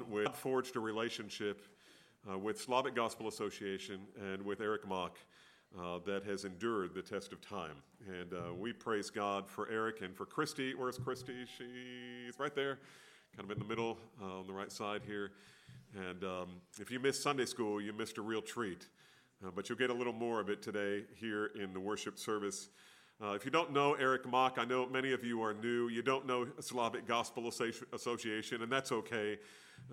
We forged a relationship uh, with Slavic Gospel Association and with Eric Mock uh, that has endured the test of time. And uh, we praise God for Eric and for Christy. Where's Christy? She's right there, kind of in the middle uh, on the right side here. And um, if you missed Sunday school, you missed a real treat. Uh, but you'll get a little more of it today here in the worship service. Uh, if you don't know Eric Mock, I know many of you are new. You don't know Slavic Gospel Association, and that's okay.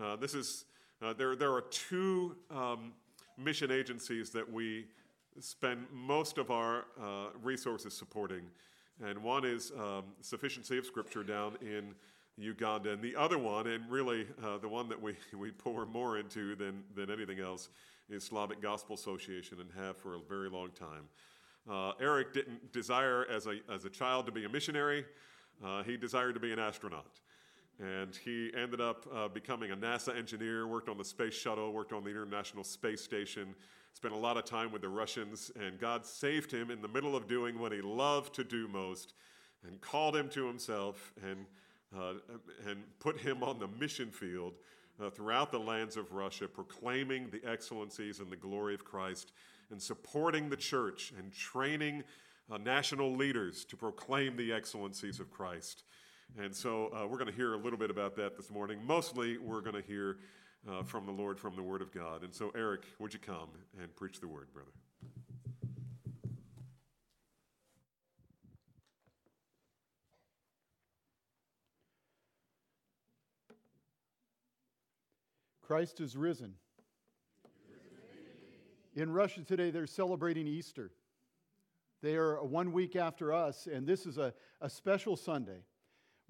Uh, this is uh, there. There are two um, mission agencies that we spend most of our uh, resources supporting, and one is um, Sufficiency of Scripture down in Uganda, and the other one, and really uh, the one that we, we pour more into than, than anything else, is Slavic Gospel Association and have for a very long time. Uh, Eric didn't desire as a, as a child to be a missionary, uh, he desired to be an astronaut. And he ended up uh, becoming a NASA engineer, worked on the space shuttle, worked on the International Space Station, spent a lot of time with the Russians, and God saved him in the middle of doing what he loved to do most and called him to himself and, uh, and put him on the mission field uh, throughout the lands of Russia, proclaiming the excellencies and the glory of Christ and supporting the church and training uh, national leaders to proclaim the excellencies of Christ. And so uh, we're going to hear a little bit about that this morning. Mostly, we're going to hear uh, from the Lord, from the Word of God. And so, Eric, would you come and preach the Word, brother? Christ is risen. In Russia today, they're celebrating Easter. They are one week after us, and this is a, a special Sunday.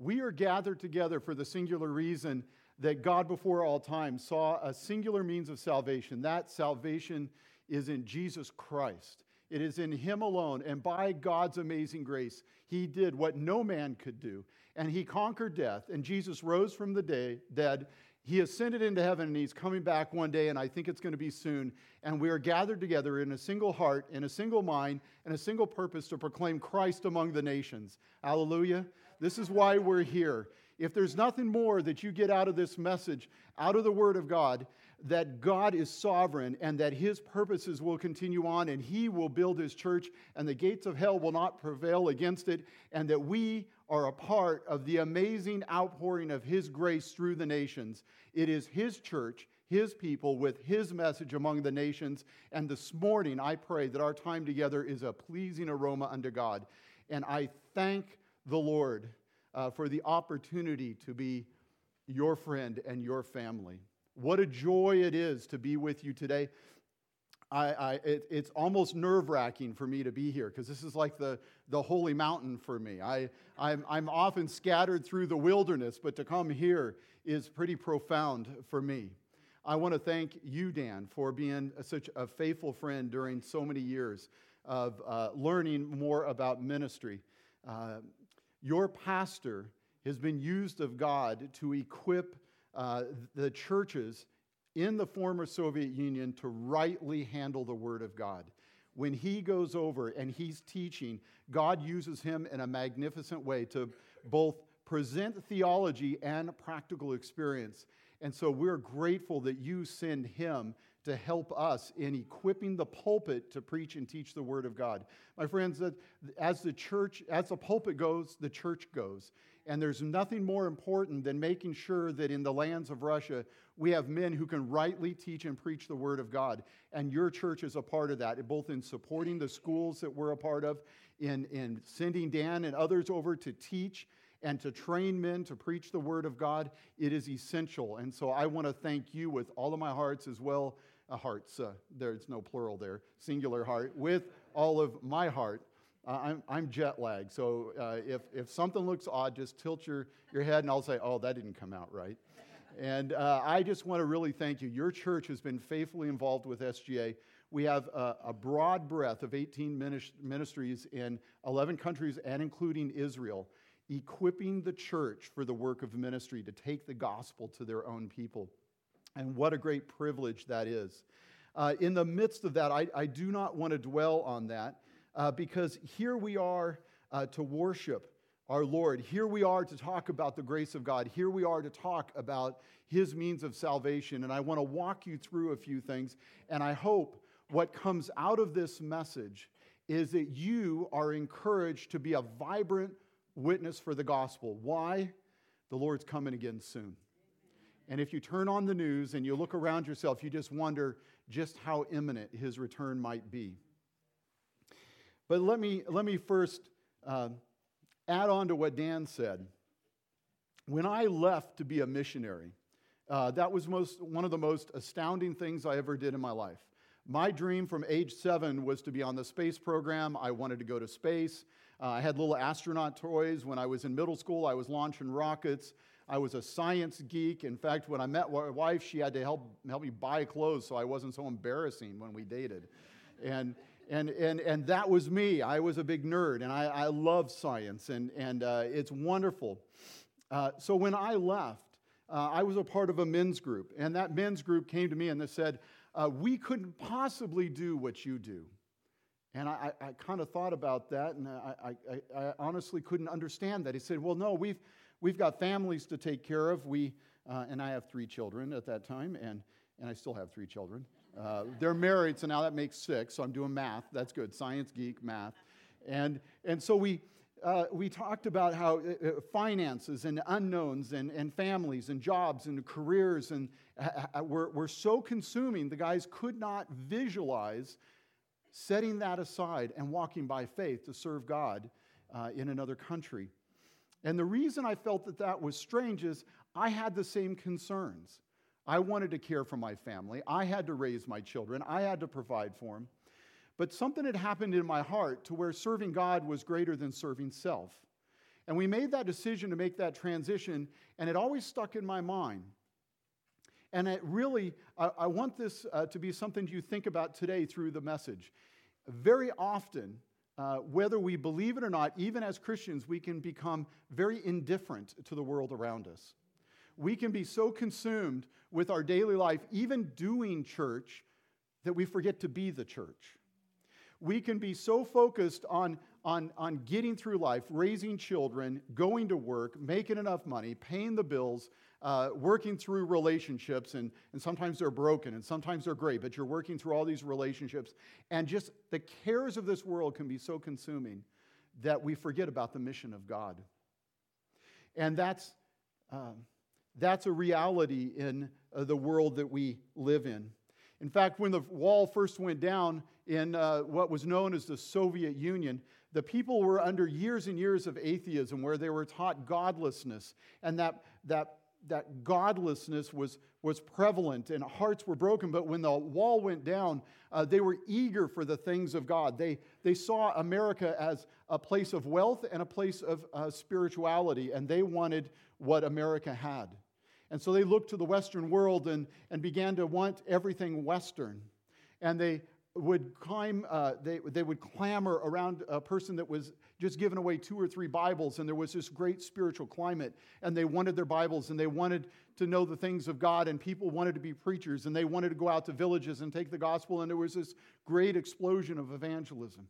We are gathered together for the singular reason that God before all time saw a singular means of salvation. That salvation is in Jesus Christ. It is in Him alone, and by God's amazing grace, He did what no man could do, and He conquered death. And Jesus rose from the day, dead. He ascended into heaven, and He's coming back one day, and I think it's going to be soon. And we are gathered together in a single heart, in a single mind, and a single purpose to proclaim Christ among the nations. Hallelujah. This is why we're here. If there's nothing more that you get out of this message, out of the Word of God, that God is sovereign and that His purposes will continue on and He will build His church and the gates of hell will not prevail against it, and that we are a part of the amazing outpouring of His grace through the nations. It is His church, His people, with His message among the nations. And this morning, I pray that our time together is a pleasing aroma unto God. And I thank the Lord uh, for the opportunity to be your friend and your family. What a joy it is to be with you today. I, I, it, it's almost nerve wracking for me to be here because this is like the, the holy mountain for me. I, I'm, I'm often scattered through the wilderness, but to come here is pretty profound for me. I want to thank you, Dan, for being such a faithful friend during so many years of uh, learning more about ministry. Uh, your pastor has been used of God to equip uh, the churches in the former Soviet Union to rightly handle the Word of God. When he goes over and he's teaching, God uses him in a magnificent way to both present theology and practical experience. And so we're grateful that you send him to help us in equipping the pulpit to preach and teach the Word of God. My friends, as the church, as the pulpit goes, the church goes. And there's nothing more important than making sure that in the lands of Russia, we have men who can rightly teach and preach the Word of God. And your church is a part of that, both in supporting the schools that we're a part of, in, in sending Dan and others over to teach and to train men to preach the Word of God. It is essential. And so I want to thank you with all of my hearts as well hearts. Uh, there's no plural there, singular heart, with all of my heart. Uh, I'm, I'm jet lagged, so uh, if, if something looks odd, just tilt your, your head and I'll say, oh, that didn't come out right. And uh, I just want to really thank you. Your church has been faithfully involved with SGA. We have a, a broad breadth of 18 ministries in 11 countries and including Israel, equipping the church for the work of ministry to take the gospel to their own people. And what a great privilege that is. Uh, in the midst of that, I, I, do not want to dwell on that uh, because here we are uh, to worship our Lord. Here we are to talk about the grace of God. Here we are to talk about His means of salvation. And I want to walk you through a few things. And I hope what comes out of this message is that you are encouraged to be a vibrant witness for the gospel. Why? The Lord's coming again soon. And if you turn on the news and you look around yourself, you just wonder just how imminent his return might be. But let me, let me first uh, add on to what Dan said. When I left to be a missionary, uh, that was most, one of the most astounding things I ever did in my life. My dream from age seven was to be on the space program. I wanted to go to space. Uh, I had little astronaut toys. When I was in middle school, I was launching rockets. I was a science geek. In fact, when I met my wife, she had to help, help me buy clothes so I wasn't so embarrassing when we dated. And, and, and, and that was me. I was a big nerd, and I, I love science, and, and uh, it's wonderful. Uh, so when I left, uh, I was a part of a men's group, and that men's group came to me and they said, uh, we couldn't possibly do what you do. And I, I, I kind of thought about that, and I, I, honestly couldn't understand that. He said, Well, no, we've, we've got families to take care of. We, uh, and I have three children at that time, and, and I still have three children. Uh, they're married, so now that makes six, so I'm doing math. That's good. Science geek, math. And, and so we, uh, we talked about how uh, uh finances and unknowns and, and families and jobs and careers and, were, were so consuming, the guys could not visualize setting that aside and walking by faith to serve God uh, in another country. And the reason I felt that that was strange is I had the same concerns. I wanted to care for my family. I had to raise my children. I had to provide for them. But something had happened in my heart to where serving God was greater than serving self. And we made that decision to make that transition, and it always stuck in my mind. And it really, I, I want this uh, to be something you think about today through the message. Very often, uh, whether we believe it or not, even as Christians, we can become very indifferent to the world around us. We can be so consumed with our daily life, even doing church, that we forget to be the church. We can be so focused on, on, on getting through life, raising children, going to work, making enough money, paying the bills, uh, working through relationships, and, and sometimes they're broken and sometimes they're great, but you're working through all these relationships. And just the cares of this world can be so consuming that we forget about the mission of God. And that's, uh, that's a reality in uh, the world that we live in. In fact, when the wall first went down in uh, what was known as the Soviet Union, the people were under years and years of atheism where they were taught godlessness. And that, that that godlessness was, was prevalent and hearts were broken. But when the wall went down, uh, they were eager for the things of God. They, they saw America as a place of wealth and a place of uh, spirituality, and they wanted what America had. And so they looked to the Western world and, and began to want everything Western. And they would climb, uh, they, they would clamor around a person that was just given away two or three Bibles, and there was this great spiritual climate, and they wanted their Bibles, and they wanted to know the things of God, and people wanted to be preachers, and they wanted to go out to villages and take the gospel, and there was this great explosion of evangelism.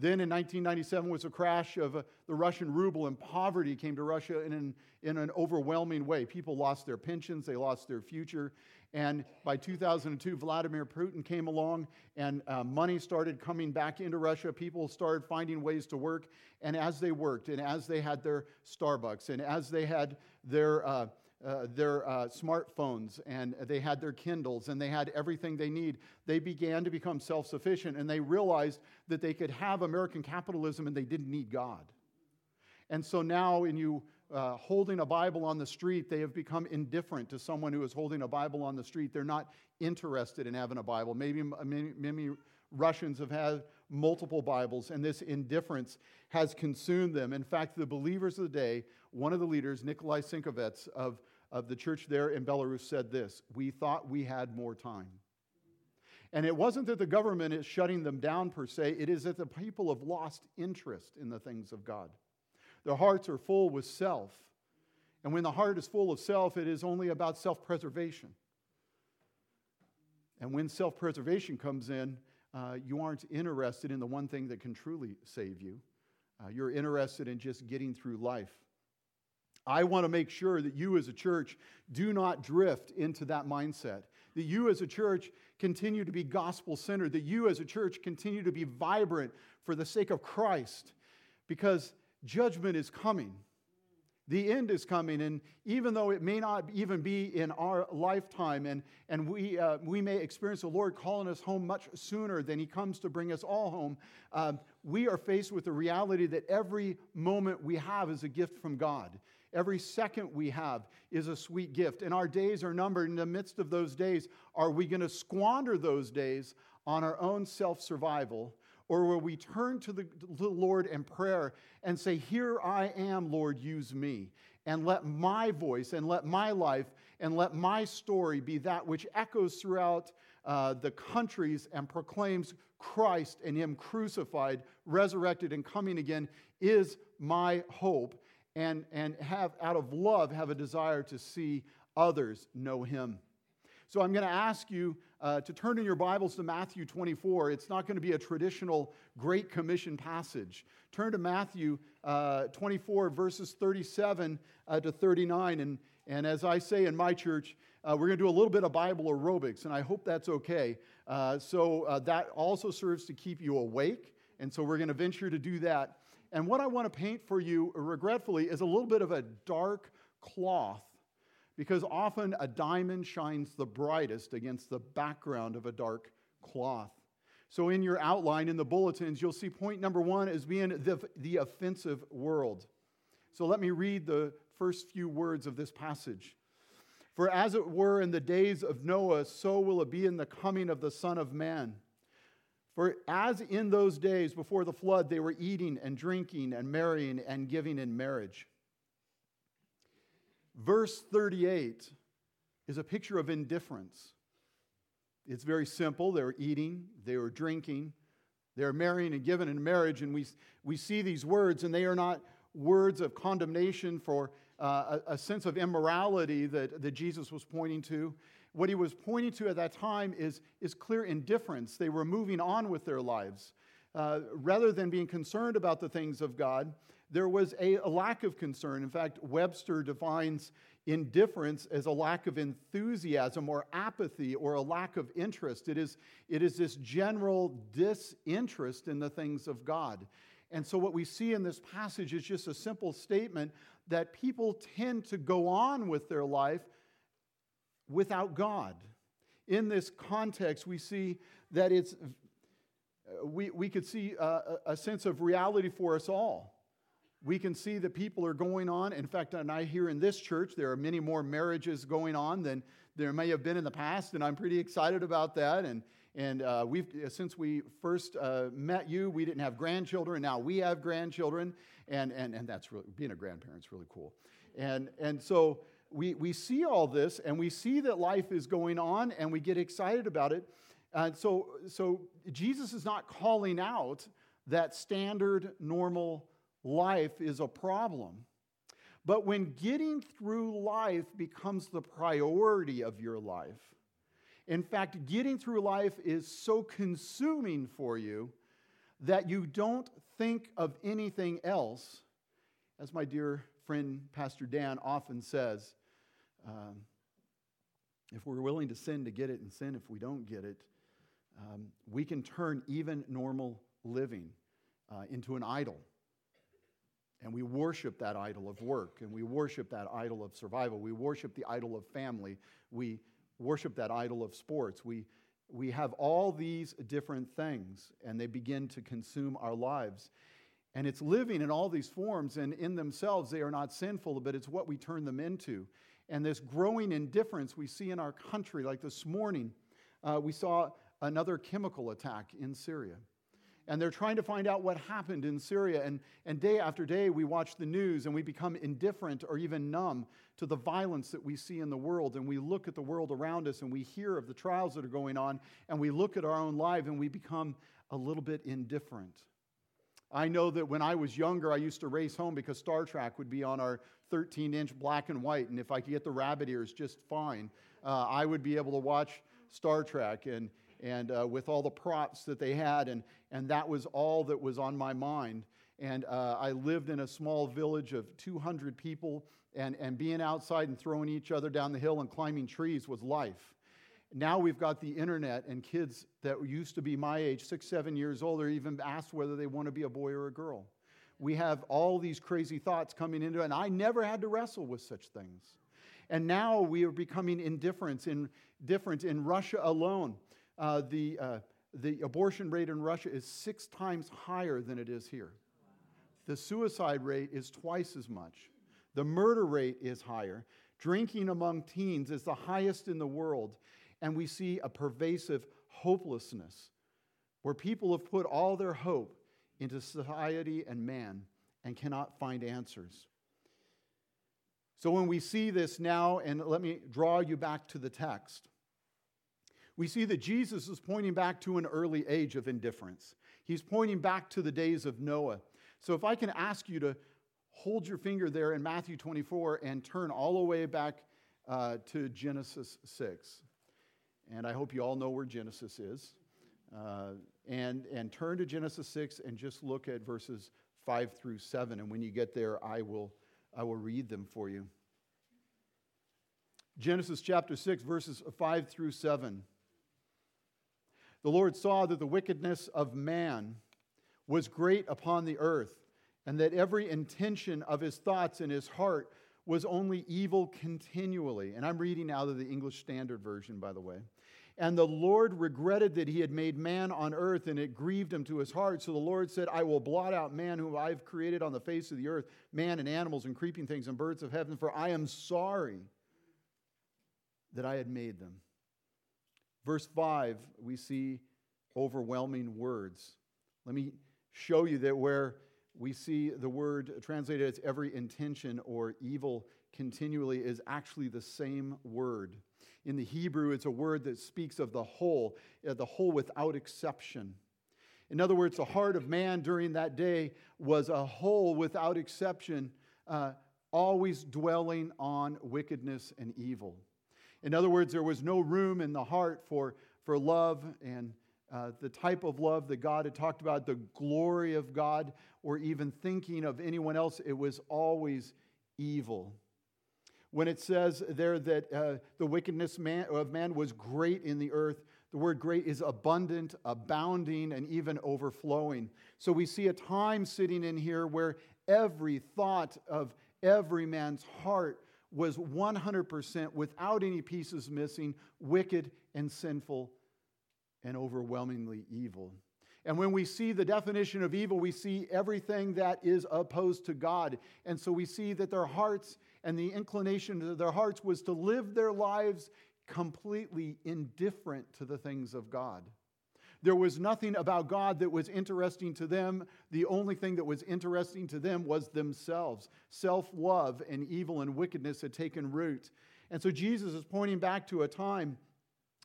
Then in 1997 was a crash of uh, the Russian ruble, and poverty came to Russia in an, in an overwhelming way. People lost their pensions, they lost their future, and by 2002, Vladimir Putin came along and uh, money started coming back into Russia. People started finding ways to work. And as they worked, and as they had their Starbucks, and as they had their, uh, uh, their uh, smartphones, and they had their Kindles, and they had everything they need, they began to become self sufficient. And they realized that they could have American capitalism and they didn't need God. And so now, when you uh, holding a Bible on the street, they have become indifferent to someone who is holding a Bible on the street. They're not interested in having a Bible. Maybe many, many Russians have had multiple Bibles, and this indifference has consumed them. In fact, the believers of the day, one of the leaders, Nikolai Sinkovets of, of the church there in Belarus, said this We thought we had more time. And it wasn't that the government is shutting them down per se, it is that the people have lost interest in the things of God. Their hearts are full with self. And when the heart is full of self, it is only about self preservation. And when self preservation comes in, uh, you aren't interested in the one thing that can truly save you. uh, you're interested in just getting through life. I want to make sure that you as a church do not drift into that mindset. That you as a church continue to be gospel centered. That you as a church continue to be vibrant for the sake of Christ. Because judgment is coming. The end is coming, and even though it may not even be in our lifetime, and, and we, uh, we may experience the Lord calling us home much sooner than He comes to bring us all home, uh, we are faced with the reality that every moment we have is a gift from God. Every second we have is a sweet gift, and our days are numbered. In the midst of those days, are we going to squander those days on our own self survival? Or will we turn to the, to the Lord in prayer and say, Here I am, Lord, use me. And let my voice and let my life and let my story be that which echoes throughout uh, the countries and proclaims Christ and Him crucified, resurrected, and coming again is my hope. And, and have, out of love, have a desire to see others know Him. So I'm going to ask you uh, to turn in your Bibles to Matthew 24. It's not going to be a traditional Great Commission passage. Turn to Matthew uh, 24, verses 37 uh, to 39. And, and as I say in my church, uh, we're going to do a little bit of Bible aerobics, and I hope that's okay. Uh, so uh, that also serves to keep you awake. And so we're going to venture to do that. And what I want to paint for you, regretfully, is a little bit of a dark cloth because often a diamond shines the brightest against the background of a dark cloth. So, in your outline in the bulletins, you'll see point number one as being the, the offensive world. So, let me read the first few words of this passage. For as it were in the days of Noah, so will it be in the coming of the Son of Man. For as in those days before the flood, they were eating and drinking and marrying and giving in marriage Verse 38 is a picture of indifference. It's very simple. They were eating, they were drinking, they were marrying and given in marriage. And we, we see these words, and they are not words of condemnation for uh, a, a, sense of immorality that, that Jesus was pointing to. What he was pointing to at that time is, is clear indifference. They were moving on with their lives. Uh, rather than being concerned about the things of God, there was a, a lack of concern. In fact, Webster defines indifference as a lack of enthusiasm or apathy or a lack of interest. It is, it is this general disinterest in the things of God. And so, what we see in this passage is just a simple statement that people tend to go on with their life without God. In this context, we see that it's, we, we could see a, a sense of reality for us all we can see that people are going on. In fact, and I hear in this church there are many more marriages going on than there may have been in the past, and I'm pretty excited about that. And and uh, we've since we first uh, met you, we didn't have grandchildren, and now we have grandchildren, and and and that's really being a grandparent's really cool. And and so we we see all this, and we see that life is going on, and we get excited about it. And so so Jesus is not calling out that standard normal life is a problem. But when getting through life becomes the priority of your life, in fact, getting through life is so consuming for you that you don't think of anything else. As my dear friend Pastor Dan often says, um, if we're willing to sin to get it and sin if we don't get it, um, we can turn even normal living uh, into an idol. And we worship that idol of work, and we worship that idol of survival. We worship the idol of family. We worship that idol of sports. We, we have all these different things, and they begin to consume our lives. And it's living in all these forms, and in themselves, they are not sinful, but it's what we turn them into. And this growing indifference we see in our country, like this morning, uh, we saw another chemical attack in Syria and they're trying to find out what happened in Syria. And, and day after day, we watch the news and we become indifferent or even numb to the violence that we see in the world. And we look at the world around us and we hear of the trials that are going on, and we look at our own life and we become a little bit indifferent. I know that when I was younger, I used to race home because Star Trek would be on our 13 inch black and white, and if I could get the rabbit ears just fine, uh, I would be able to watch Star Trek. And, and uh, with all the props that they had, and, and that was all that was on my mind. And uh, I lived in a small village of 200 people, and, and being outside and throwing each other down the hill and climbing trees was life. Now we've got the internet, and kids that used to be my age, six, seven years old, are even asked whether they want to be a boy or a girl. We have all these crazy thoughts coming into it, and I never had to wrestle with such things. And now we are becoming indifferent in, different in Russia alone. Uh, the, uh, the abortion rate in Russia is six times higher than it is here. The suicide rate is twice as much. The murder rate is higher. Drinking among teens is the highest in the world. And we see a pervasive hopelessness where people have put all their hope into society and man and cannot find answers. So when we see this now, and let me draw you back to the text, we see that Jesus is pointing back to an early age of indifference. He's pointing back to the days of Noah. So if I can ask you to hold your finger there in Matthew 24 and turn all the way back uh, to Genesis 6. And I hope you all know where Genesis is. Uh, and, and turn to Genesis 6 and just look at verses 5 through 7. And when you get there, I will I will read them for you. Genesis chapter 6, verses 5 through 7. The Lord saw that the wickedness of man was great upon the earth, and that every intention of his thoughts in his heart was only evil continually. And I'm reading out of the English Standard Version, by the way. And the Lord regretted that he had made man on earth, and it grieved him to his heart. So the Lord said, I will blot out man whom I've created on the face of the earth, man and animals and creeping things and birds of heaven, for I am sorry that I had made them. Verse 5, we see overwhelming words. Let me show you that where we see the word translated as every intention or evil continually is actually the same word. In the Hebrew, it's a word that speaks of the whole, uh, the whole without exception. In other words, the heart of man during that day was a whole without exception, uh, always dwelling on wickedness and evil. In other words, there was no room in the heart for, for love and uh, the type of love that God had talked about, the glory of God, or even thinking of anyone else. It was always evil when it says there that uh, the wickedness man, of man was great in the earth, the word great is abundant, abounding, and even overflowing. So we see a time sitting in here where every thought of every man's heart was 100% without any pieces missing, wicked and sinful and overwhelmingly evil. And when we see the definition of evil, we see everything that is opposed to God. And so we see that their hearts and the inclination of their hearts was to live their lives completely indifferent to the things of God. There was nothing about God that was interesting to them. The only thing that was interesting to them was themselves. Self love and evil and wickedness had taken root. And so Jesus is pointing back to a time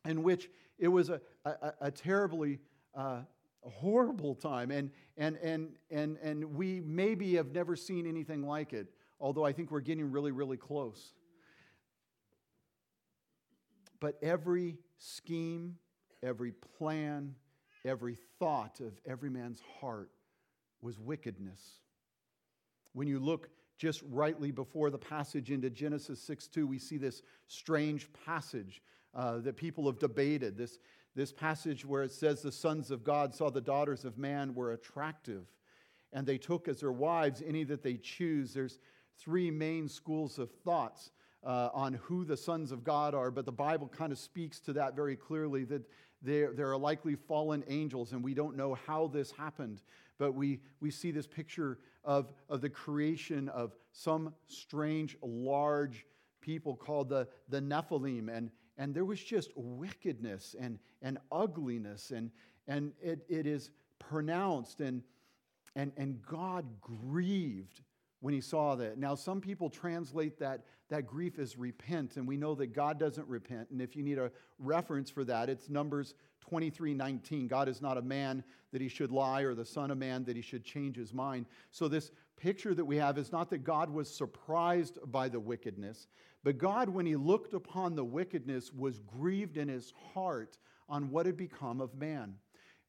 in which it was a, a, a terribly uh, horrible time. And, and, and, and, and we maybe have never seen anything like it although I think we're getting really, really close. But every scheme, every plan, every thought of every man's heart was wickedness. When you look just rightly before the passage into Genesis 6 2, we see this strange passage uh, that people have debated. This, this passage where it says, The sons of God saw the daughters of man were attractive, and they took as their wives any that they choose. There's, three main schools of thoughts uh, on who the sons of God are, but the Bible kind of speaks to that very clearly that there, there are likely fallen angels, and we don't know how this happened, but we, we see this picture of, of the creation of some strange, large people called the, the Nephilim, and, and there was just wickedness and, and ugliness, and, and it, it is pronounced, and, and, and God grieved when he saw that. Now, some people translate that, that grief is repent, and we know that God doesn't repent. And if you need a reference for that, it's Numbers 23 19. God is not a man that he should lie, or the Son of Man that he should change his mind. So, this picture that we have is not that God was surprised by the wickedness, but God, when he looked upon the wickedness, was grieved in his heart on what had become of man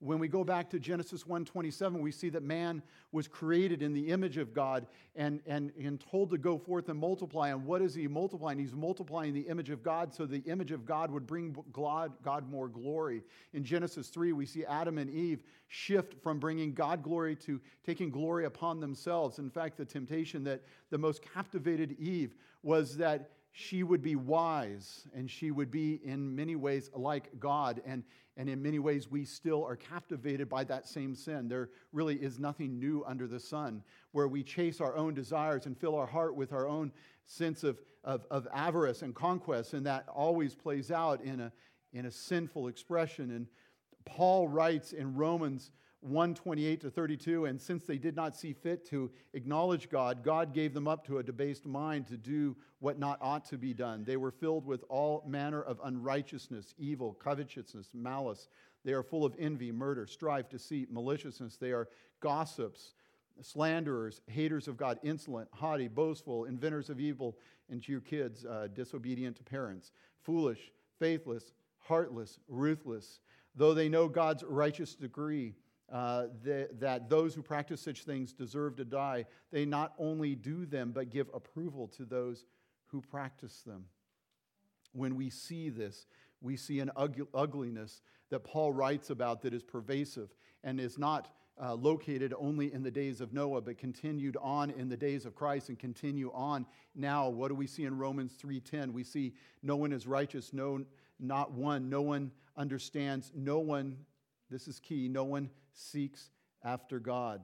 When we go back to Genesis 1:27, we see that man was created in the image of God and, and, and told to go forth and multiply. And what is he multiplying? He's multiplying the image of God so the image of God would bring God, God more glory. In Genesis 3, we see Adam and Eve shift from bringing God glory to taking glory upon themselves. In fact, the temptation that the most captivated Eve was that she would be wise and she would be in many ways like God. And, and in many ways, we still are captivated by that same sin. There really is nothing new under the sun where we chase our own desires and fill our heart with our own sense of, of, of avarice and conquest. And that always plays out in a, in a sinful expression. And Paul writes in Romans 128 to 32 and since they did not see fit to acknowledge god god gave them up to a debased mind to do what not ought to be done. They were filled with all manner of unrighteousness evil covetousness malice. They are full of envy murder strife deceit maliciousness. They are gossips slanderers haters of god insolent haughty boastful inventors of evil and to your kids uh, disobedient to parents. Foolish faithless heartless ruthless. Though they know god's righteous decree uh, the, that those who practice such things deserve to die, they not only do them, but give approval to those who practice them. When we see this, we see an ugliness that Paul writes about that is pervasive and is not uh, located only in the days of Noah, but continued on in the days of Christ and continue on now. What do we see in Romans 3:10? We see no one is righteous, no, not one. No one understands. No one, this is key, no one seeks after God.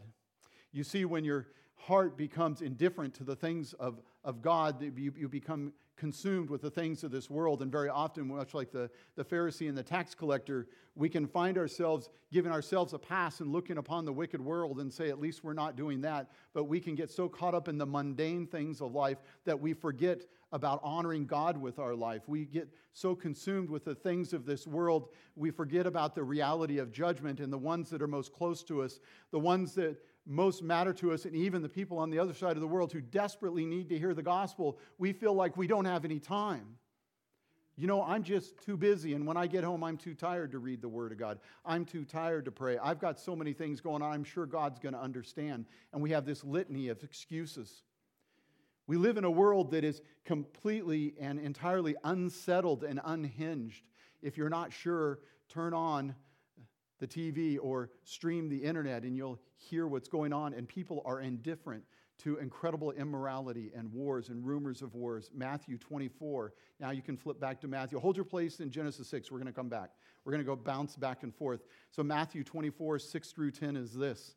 You see, when your heart becomes indifferent to the things of, of God, you, you become consumed with the things of this world. And very often, much like the, the Pharisee and the tax collector, we can find ourselves giving ourselves a pass and looking upon the wicked world and say, at least we're not doing that. But we can get so caught up in the mundane things of life that we forget about honoring God with our life. We get so consumed with the things of this world, we forget about the reality of judgment and the ones that are most close to us, the ones that most matter to us, and even the people on the other side of the world who desperately need to hear the gospel. We feel like we don't have any time. You know, I'm just too busy, and when I get home, I'm too tired to read the Word of God. I'm too tired to pray. I've got so many things going on, I'm sure God's going to understand. And we have this litany of excuses. We live in a world that is completely and entirely unsettled and unhinged. If you're not sure, turn on the TV or stream the internet and you'll hear what's going on. And people are indifferent to incredible immorality and wars and rumors of wars. Matthew 24. Now you can flip back to Matthew. Hold your place in Genesis 6. We're going to come back. We're going to go bounce back and forth. So, Matthew 24, 6 through 10 is this.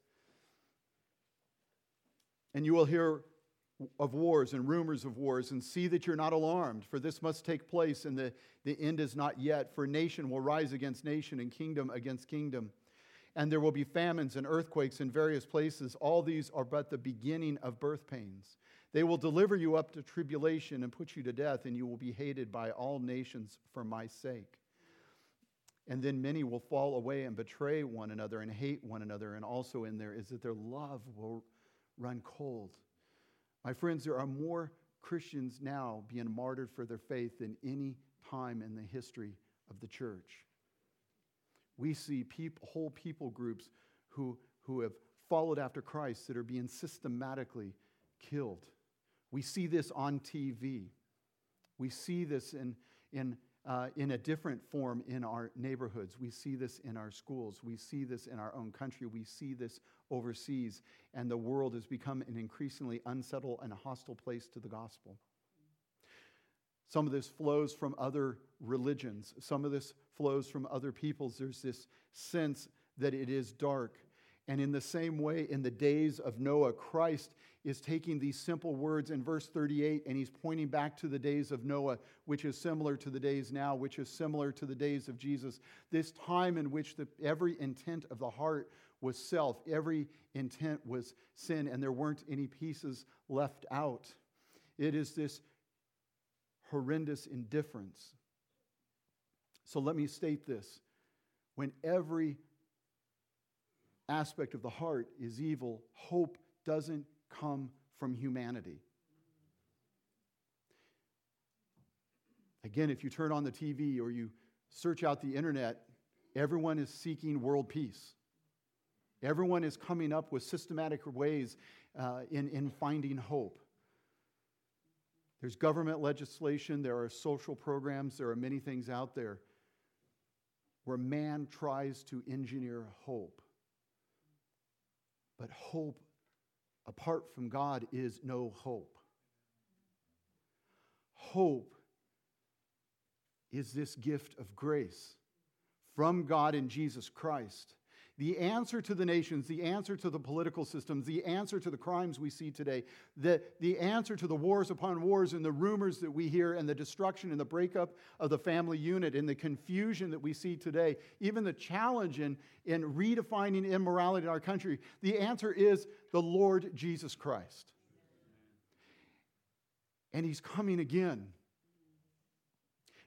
And you will hear of wars and rumors of wars, and see that you're not alarmed, for this must take place, and the, the end is not yet. For nation will rise against nation, and kingdom against kingdom. And there will be famines and earthquakes in various places. All these are but the beginning of birth pains. They will deliver you up to tribulation and put you to death, and you will be hated by all nations for my sake. And then many will fall away and betray one another and hate one another. And also in there is that their love will run cold. My friends, there are more Christians now being martyred for their faith than any time in the history of the church. We see whole people groups who, who have followed after Christ that are being systematically killed. We see this on TV. We see this in, in uh, in a different form in our neighborhoods. We see this in our schools. We see this in our own country. We see this overseas. And the world has become an increasingly unsettled and hostile place to the gospel. Some of this flows from other religions, some of this flows from other peoples. There's this sense that it is dark. And in the same way, in the days of Noah, Christ is taking these simple words in verse 38 and he's pointing back to the days of Noah, which is similar to the days now, which is similar to the days of Jesus. This time in which the, every intent of the heart was self, every intent was sin, and there weren't any pieces left out. It is this horrendous indifference. So let me state this. When every aspect of the heart is evil, hope doesn't come from humanity. Again, if you turn on the TV or you search out the internet, everyone is seeking world peace. Everyone is coming up with systematic ways uh, in, in finding hope. There's government legislation, there are social programs, there are many things out there where man tries to engineer hope. But hope apart from God is no hope. Hope is this gift of grace from God in Jesus Christ. The answer to the nations, the answer to the political systems, the answer to the crimes we see today, the, the answer to the wars upon wars and the rumors that we hear and the destruction and the breakup of the family unit and the confusion that we see today, even the challenge in, in redefining immorality in our country, the answer is the Lord Jesus Christ. And He's coming again.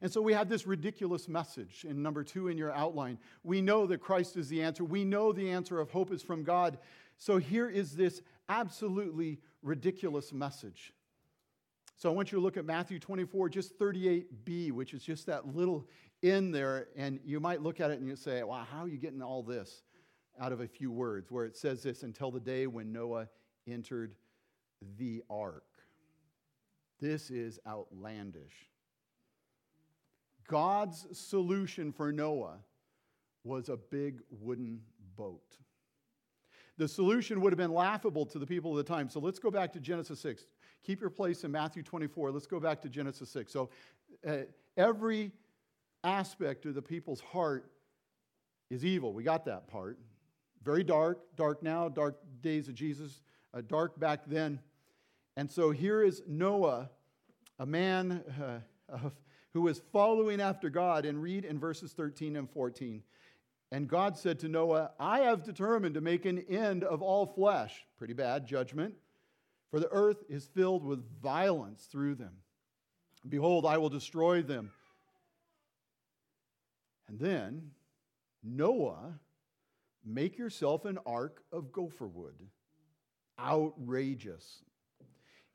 And so we have this ridiculous message in number two in your outline. We know that Christ is the answer. We know the answer of hope is from God. So here is this absolutely ridiculous message. So I want you to look at Matthew 24, just 38b, which is just that little in there. And you might look at it and you say, wow, how are you getting all this out of a few words? Where it says this until the day when Noah entered the ark. This is outlandish. God's solution for Noah was a big wooden boat. The solution would have been laughable to the people of the time. So let's go back to Genesis 6. Keep your place in Matthew 24. Let's go back to Genesis 6. So uh, every aspect of the people's heart is evil. We got that part. Very dark, dark now, dark days of Jesus, uh, dark back then. And so here is Noah, a man uh, of who was following after God. And read in verses 13 and 14. And God said to Noah, I have determined to make an end of all flesh. Pretty bad judgment. For the earth is filled with violence through them. Behold, I will destroy them. And then, Noah, make yourself an ark of gopher wood. Outrageous.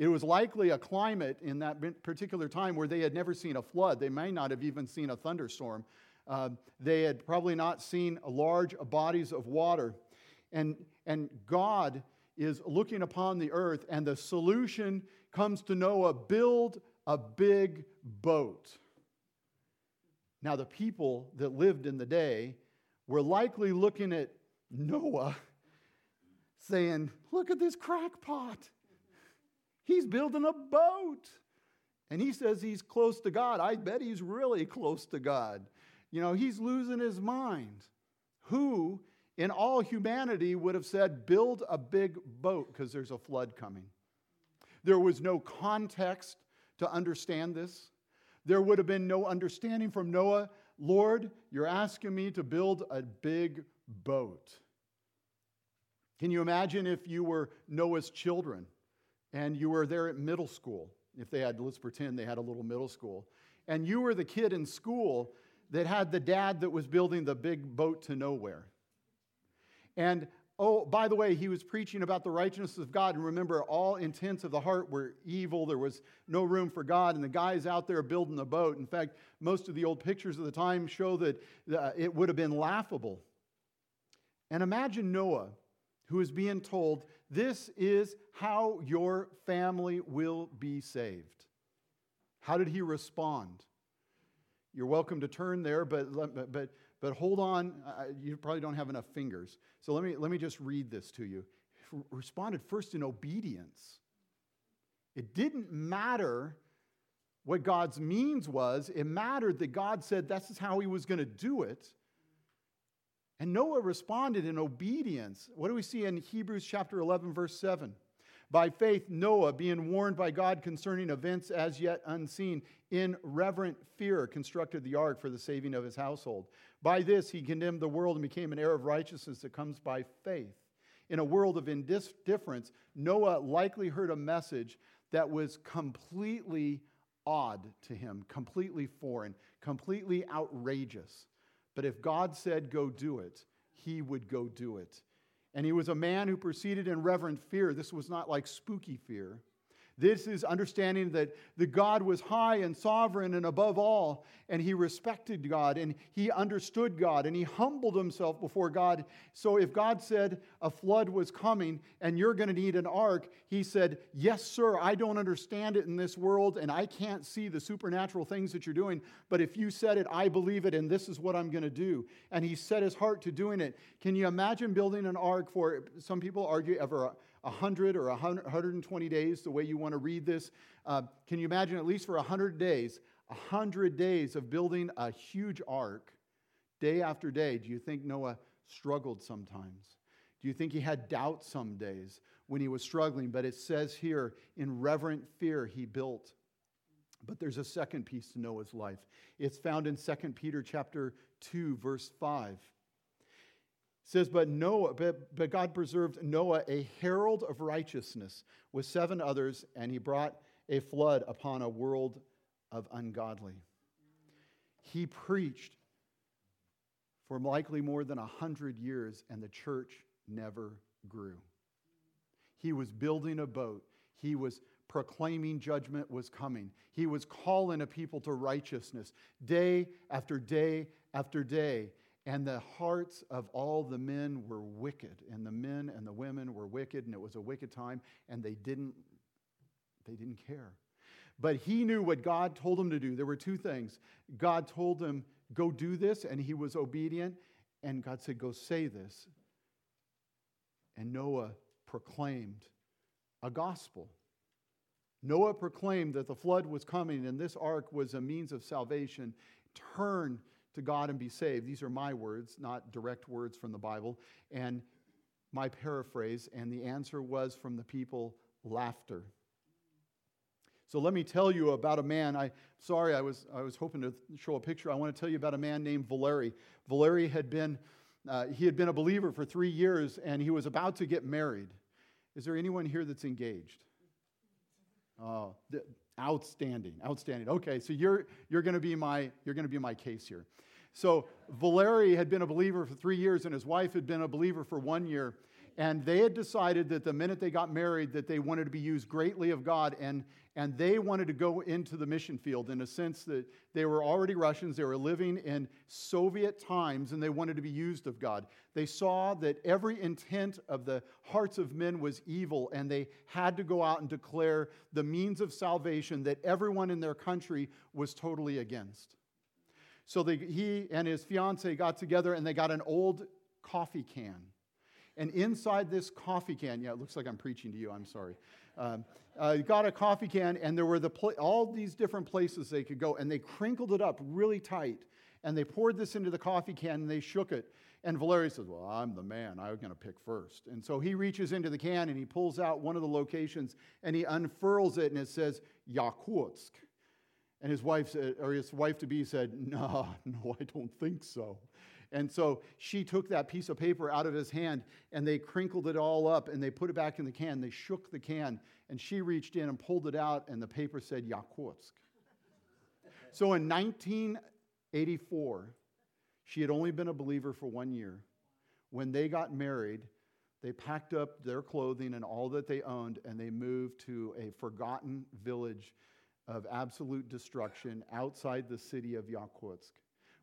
It was likely a climate in that particular time where they had never seen a flood. They may not have even seen a thunderstorm. Uh, they had probably not seen large bodies of water. And, and God is looking upon the earth, and the solution comes to Noah build a big boat. Now, the people that lived in the day were likely looking at Noah saying, Look at this crackpot. He's building a boat. And he says he's close to God. I bet he's really close to God. You know, he's losing his mind. Who in all humanity would have said, build a big boat because there's a flood coming? There was no context to understand this. There would have been no understanding from Noah. Lord, you're asking me to build a big boat. Can you imagine if you were Noah's children? And you were there at middle school. If they had, let's pretend they had a little middle school. And you were the kid in school that had the dad that was building the big boat to nowhere. And oh, by the way, he was preaching about the righteousness of God. And remember, all intents of the heart were evil. There was no room for God. And the guy's out there building the boat. In fact, most of the old pictures of the time show that uh, it would have been laughable. And imagine Noah, who is being told this is how your family will be saved. How did he respond? You're welcome to turn there, but, but, but, but hold on. You probably don't have enough fingers. So let me, let me just read this to you. He responded first in obedience. It didn't matter what God's means was, it mattered that God said this is how he was going to do it. And Noah responded in obedience. What do we see in Hebrews chapter 11, verse 7? By faith, Noah, being warned by God concerning events as yet unseen, in reverent fear constructed the ark for the saving of his household. By this, he condemned the world and became an heir of righteousness that comes by faith. In a world of indifference, Noah likely heard a message that was completely odd to him, completely foreign, completely outrageous. But if God said, go do it, he would go do it. And he was a man who proceeded in reverent fear. This was not like spooky fear. This is understanding that the God was high and sovereign and above all, and he respected God and he understood God and he humbled himself before God. So if God said a flood was coming and you're going to need an ark, he said, Yes, sir, I don't understand it in this world and I can't see the supernatural things that you're doing, but if you said it, I believe it and this is what I'm going to do. And he set his heart to doing it. Can you imagine building an ark for, some people argue, ever 100 or 120 days, the way you want to read this. Uh, can you imagine at least for 100 days, 100 days of building a huge ark day after day? Do you think Noah struggled sometimes? Do you think he had doubts some days when he was struggling? But it says here, in reverent fear, he built. But there's a second piece to Noah's life. It's found in 2 Peter chapter 2, verse 5 says, but Noah, but, but God preserved Noah, a herald of righteousness, with seven others, and he brought a flood upon a world of ungodly. He preached for likely more than a hundred years, and the church never grew. He was building a boat. He was proclaiming judgment was coming. He was calling a people to righteousness day after day after day. And the hearts of all the men were wicked, and the men and the women were wicked, and it was a wicked time, and they didn't, they didn't care. But he knew what God told him to do. There were two things. God told him, Go do this, and he was obedient. And God said, Go say this. And Noah proclaimed a gospel. Noah proclaimed that the flood was coming and this ark was a means of salvation. Turn to God and be saved. These are my words, not direct words from the Bible. And my paraphrase, and the answer was from the people laughter. So let me tell you about a man. I sorry, I was I was hoping to show a picture. I want to tell you about a man named Valeri. Valeri had been uh, he had been a believer for three years, and he was about to get married. Is there anyone here that's engaged? Oh, outstanding, outstanding. Okay, so you're you're going to be my you're going to be my case here. So Valeri had been a believer for three years, and his wife had been a believer for one year. And they had decided that the minute they got married, that they wanted to be used greatly of God, and, and they wanted to go into the mission field in a sense that they were already Russians, they were living in Soviet times, and they wanted to be used of God. They saw that every intent of the hearts of men was evil, and they had to go out and declare the means of salvation that everyone in their country was totally against. So they, he and his fiance got together and they got an old coffee can. And inside this coffee can, yeah, it looks like I'm preaching to you, I'm sorry. Um, uh, got a coffee can, and there were the pl- all these different places they could go, and they crinkled it up really tight. And they poured this into the coffee can and they shook it. And Valeri says, Well, I'm the man. I'm going to pick first. And so he reaches into the can and he pulls out one of the locations and he unfurls it and it says Yakutsk. And his wife said, or his wife to be said, No, no, I don't think so. And so she took that piece of paper out of his hand and they crinkled it all up and they put it back in the can. They shook the can and she reached in and pulled it out and the paper said Yakutsk. so in 1984, she had only been a believer for one year. When they got married, they packed up their clothing and all that they owned and they moved to a forgotten village of absolute destruction outside the city of Yakutsk.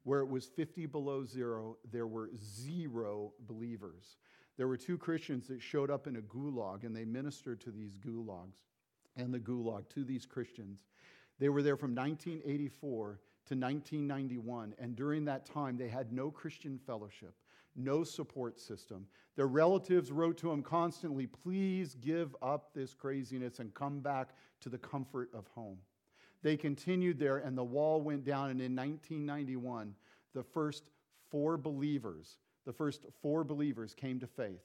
Where it was 50 below zero, there were zero believers. There were two Christians that showed up in a gulag and they ministered to these gulags and the gulag to these Christians. They were there from 1984 to 1991, and during that time, they had no Christian fellowship, no support system. Their relatives wrote to them constantly, Please give up this craziness and come back to the comfort of home. They continued there, and the wall went down. And in 1991, the first four believers, the first four believers came to faith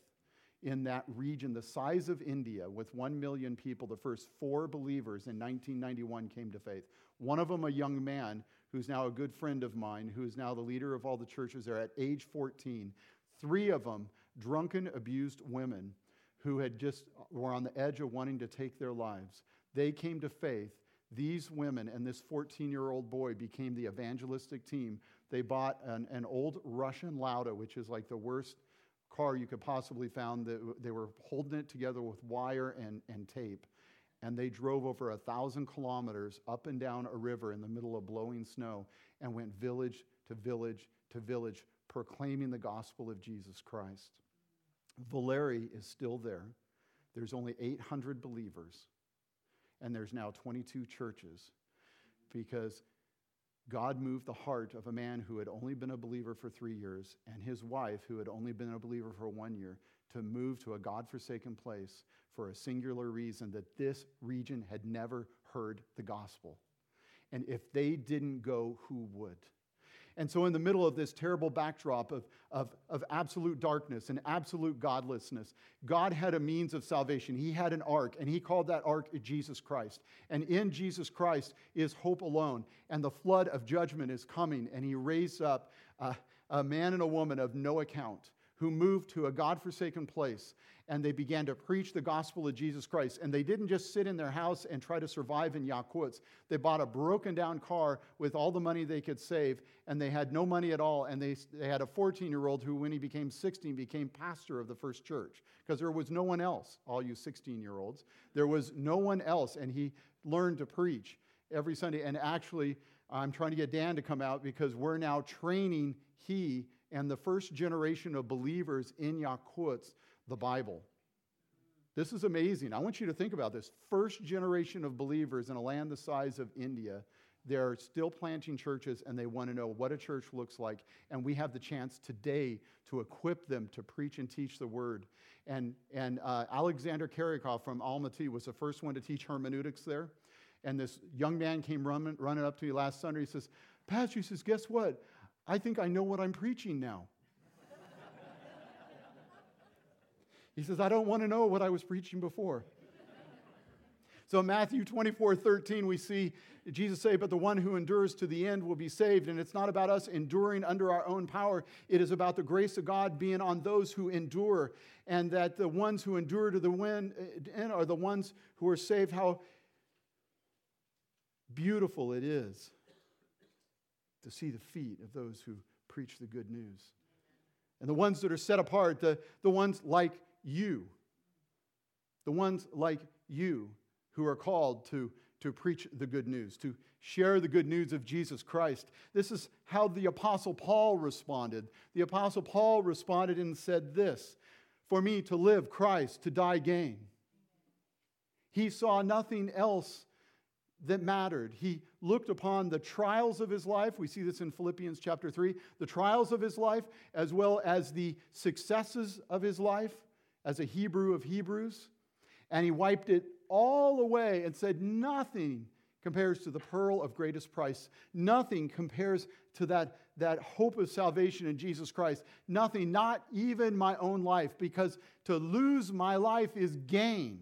in that region, the size of India, with one million people. The first four believers in 1991 came to faith. One of them, a young man who's now a good friend of mine, who's now the leader of all the churches there at age 14. Three of them, drunken, abused women who had just were on the edge of wanting to take their lives. They came to faith these women and this 14 year old boy became the evangelistic team. They bought an, an old Russian Lada, which is like the worst car you could possibly find. They were holding it together with wire and, and tape. and they drove over a thousand kilometers up and down a river in the middle of blowing snow and went village to village to village proclaiming the gospel of Jesus Christ. Valeri is still there. There's only 800 believers, and there's now 22 churches because God moved the heart of a man who had only been a believer for three years and his wife, who had only been a believer for one year, to move to a God forsaken place for a singular reason that this region had never heard the gospel. And if they didn't go, who would? And so, in the middle of this terrible backdrop of, of, of absolute darkness and absolute godlessness, God had a means of salvation. He had an ark, and He called that ark Jesus Christ. And in Jesus Christ is hope alone. And the flood of judgment is coming, and He raised up a, a man and a woman of no account who moved to a God forsaken place and they began to preach the gospel of Jesus Christ. And they didn't just sit in their house and try to survive in Yakutsk. They bought a broken down car with all the money they could save, and they had no money at all. And they, they had a 14 year old who, when he became 16, became pastor of the first church because there was no one else, all you 16 year olds. There was no one else, and he learned to preach every Sunday. And actually, I'm trying to get Dan to come out because we're now training he and the first generation of believers in Yakutsk the Bible. This is amazing. I want you to think about this. First generation of believers in a land the size of India, they're still planting churches and they want to know what a church looks like. And we have the chance today to equip them to preach and teach the word. And, and uh, Alexander Karikov from Almaty was the first one to teach hermeneutics there. And this young man came running, running up to me last Sunday. He says, Pastor, he says, guess what? I think I know what I'm preaching now. He says, I don't want to know what I was preaching before. So in Matthew 24, 13, we see Jesus say, But the one who endures to the end will be saved. And it's not about us enduring under our own power. It is about the grace of God being on those who endure. And that the ones who endure to the uh, end are the ones who are saved. How beautiful it is to see the feet of those who preach the good news. And the ones that are set apart, the, the ones like you, the ones like you who are called to, to preach the good news, to share the good news of Jesus Christ. This is how the Apostle Paul responded. The Apostle Paul responded and said this For me to live, Christ, to die, gain. He saw nothing else that mattered. He looked upon the trials of his life. We see this in Philippians chapter 3 the trials of his life, as well as the successes of his life as a Hebrew of Hebrews, and he wiped it all away and said, Nothing compares to the pearl of greatest price. Nothing compares to that, that hope of salvation in Jesus Christ. Nothing, not even my own life, because to lose my life is gain.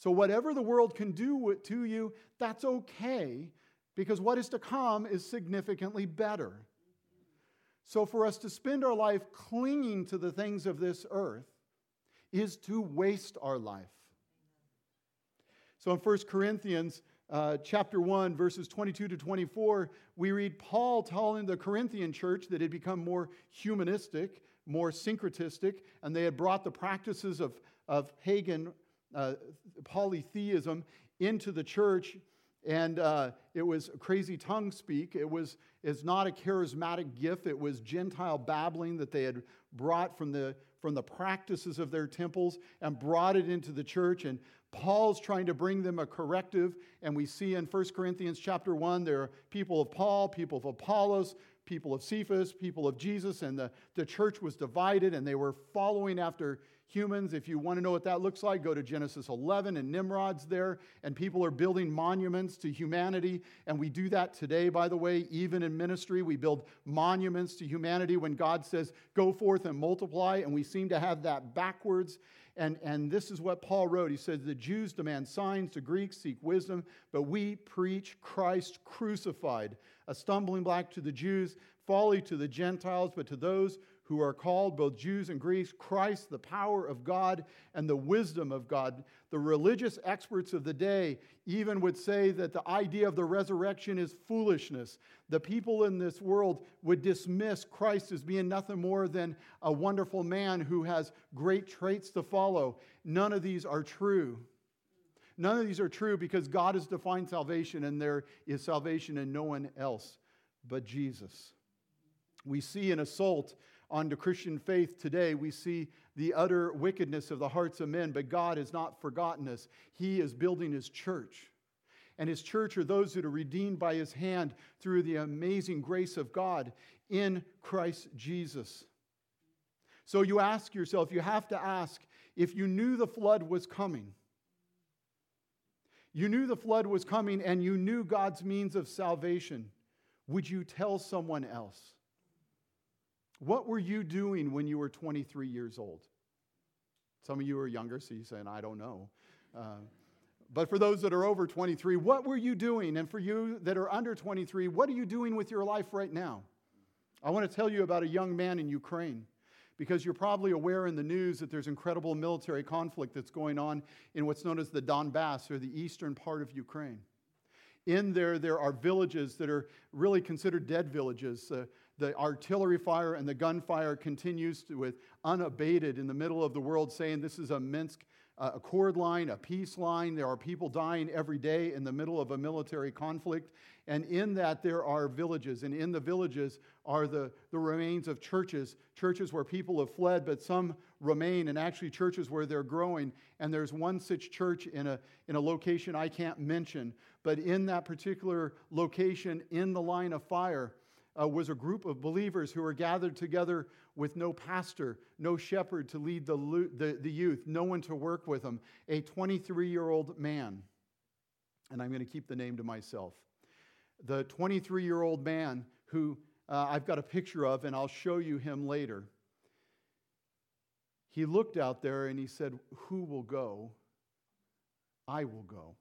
So, whatever the world can do to you, that's okay, because what is to come is significantly better. So, for us to spend our life clinging to the things of this earth is to waste our life. So, in 1 Corinthians uh, chapter 1, verses 22 to 24, we read Paul telling the Corinthian church that it had become more humanistic, more syncretistic, and they had brought the practices of, of pagan uh, polytheism into the church and uh, it was crazy tongue speak. It was it's not a charismatic gift. It was Gentile babbling that they had brought from the from the practices of their temples and brought it into the church. And Paul's trying to bring them a corrective. And we see in 1 Corinthians chapter 1, there are people of Paul, people of Apollos, people of Cephas, people of Jesus, and the, the church was divided and they were following after humans. If you want to know what that looks like, go to Genesis 11 and Nimrod's there. And people are building monuments to humanity. And we do that today, by the way, even in ministry. We build monuments to humanity when God says, go forth and multiply. And we seem to have that backwards. And, and this is what Paul wrote. He says, The Jews demand signs, the Greeks seek wisdom, but we preach Christ crucified, a stumbling block to the Jews, folly to the Gentiles, but to those who are called, both Jews and Greeks, Christ, the power of God and the wisdom of God. The religious experts of the day even would say that the idea of the resurrection is foolishness. The people in this world would dismiss Christ as being nothing more than a wonderful man who has great traits to follow. None of these are true. None of these are true because God has defined salvation and there is salvation in no one else but Jesus. We see an assault on the Christian faith today. We see the utter wickedness of the hearts of men, but God has not forgotten us. He is building His church. And His church are those that are redeemed by His hand through the amazing grace of God in Christ Jesus. So you ask yourself, you have to ask, if you knew the flood was coming, you knew the flood was coming and you knew God's means of salvation, would you tell someone else? What were you doing when you were 23 years old? Some of you are younger, so you're saying, I don't know. Uh, but for those that are over 23, what were you doing? And for you that are under 23, what are you doing with your life right now? I want to tell you about a young man in Ukraine because you're probably aware in the news that there's incredible military conflict that's going on in what's known as the Donbass or the eastern part of Ukraine. In there, there are villages that are really considered dead villages. Uh, the artillery fire and the gunfire continues to, with unabated in the middle of the world, saying this is a Minsk uh, accord line, a peace line. There are people dying every day in the middle of a military conflict. And in that, there are villages. And in the villages are the, the remains of churches, churches where people have fled, but some remain, and actually churches where they're growing. And there's one such church in a, in a location I can't mention. But in that particular location, in the line of fire, uh, was a group of believers who were gathered together with no pastor, no shepherd to lead the, the, the youth, no one to work with them, a 23 year old man. And I'm going to keep the name to myself. The 23 year old man who uh, I've got a picture of, and I'll show you him later. He looked out there and he said, Who will go? I will go.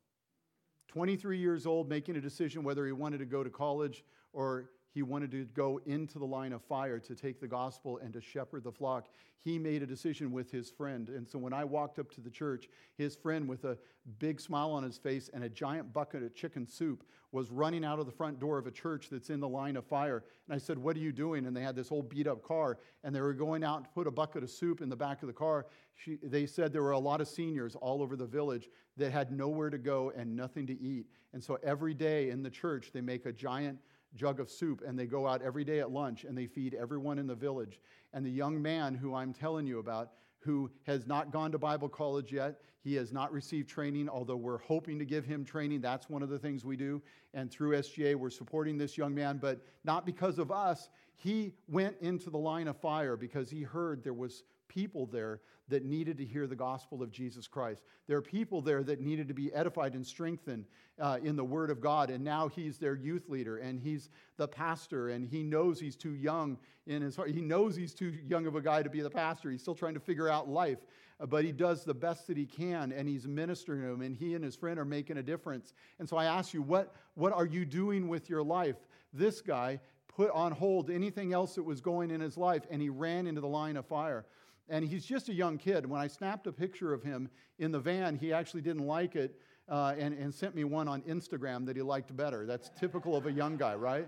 23 years old, making a decision whether he wanted to go to college or he wanted to go into the line of fire to take the gospel and to shepherd the flock. He made a decision with his friend. And so when I walked up to the church, his friend, with a big smile on his face and a giant bucket of chicken soup, was running out of the front door of a church that's in the line of fire. And I said, What are you doing? And they had this old beat up car, and they were going out to put a bucket of soup in the back of the car. She, they said there were a lot of seniors all over the village that had nowhere to go and nothing to eat. And so every day in the church, they make a giant jug of soup and they go out every day at lunch and they feed everyone in the village. And the young man who I'm telling you about, who has not gone to Bible college yet, he has not received training, although we're hoping to give him training. That's one of the things we do. And through SGA, we're supporting this young man, but not because of us. He went into the line of fire because he heard there was people there that needed to hear the gospel of Jesus Christ. There are people there that needed to be edified and strengthened uh, in the Word of God. And now he's their youth leader and he's the pastor and he knows he's too young in his heart. He knows he's too young of a guy to be the pastor. He's still trying to figure out life, uh, but he does the best that he can and he's ministering to him and he and his friend are making a difference. And so I ask you, what, what are you doing with your life? This guy put on hold anything else that was going in his life and he ran into the line of fire. And he's just a young kid. When I snapped a picture of him in the van, he actually didn't like it uh, and, and sent me one on Instagram that he liked better. That's typical of a young guy, right?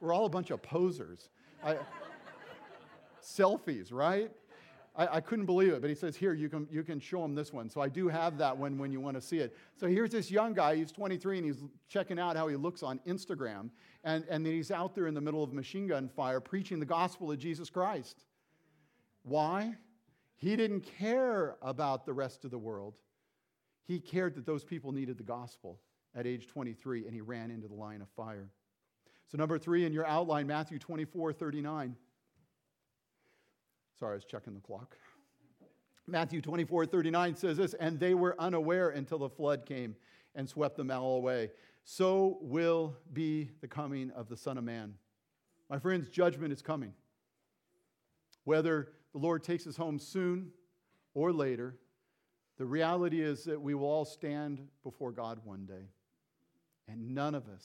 We're all a bunch of posers. I, selfies, right? I, I, couldn't believe it, but he says, Here, you can, you can show him this one. So I do have that one when you want to see it. So here's this young guy, he's 23, and he's checking out how he looks on Instagram. And, and then he's out there in the middle of machine gun fire preaching the gospel of Jesus Christ. Why? He didn't care about the rest of the world. He cared that those people needed the gospel at age 23, and he ran into the line of fire. So, number three in your outline, Matthew 24 39. Sorry, I was checking the clock. Matthew 24 39 says this, and they were unaware until the flood came and swept them all away. So will be the coming of the Son of Man. My friends, judgment is coming. Whether the Lord takes us home soon or later, the reality is that we will all stand before God one day. And none of us,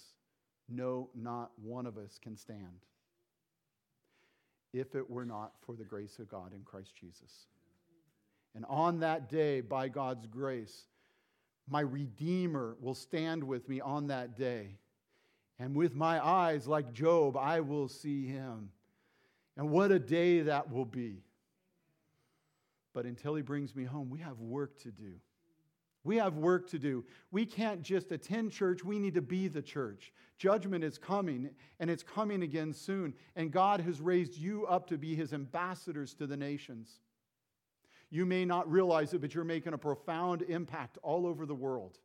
no, not one of us, can stand if it were not for the grace of God in Christ Jesus. And on that day, by God's grace, my Redeemer will stand with me on that day. And with my eyes, like Job, I will see him. And what a day that will be. But until he brings me home, we have work to do. We have work to do. We can't just attend church, we need to be the church. Judgment is coming, and it's coming again soon. And God has raised you up to be his ambassadors to the nations. You may not realize it, but you're making a profound impact all over the world.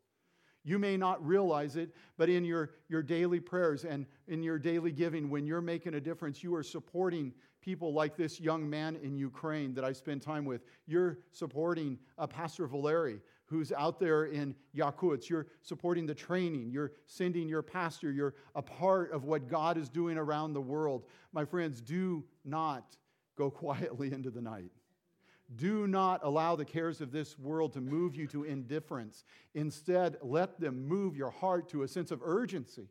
You may not realize it, but in your, your daily prayers and in your daily giving, when you're making a difference, you are supporting people like this young man in Ukraine that I spend time with. You're supporting uh, Pastor Valeri, who's out there in Yakutsk. You're supporting the training. You're sending your pastor. You're a part of what God is doing around the world. My friends, do not go quietly into the night. Do not allow the cares of this world to move you to indifference. Instead, let them move your heart to a sense of urgency.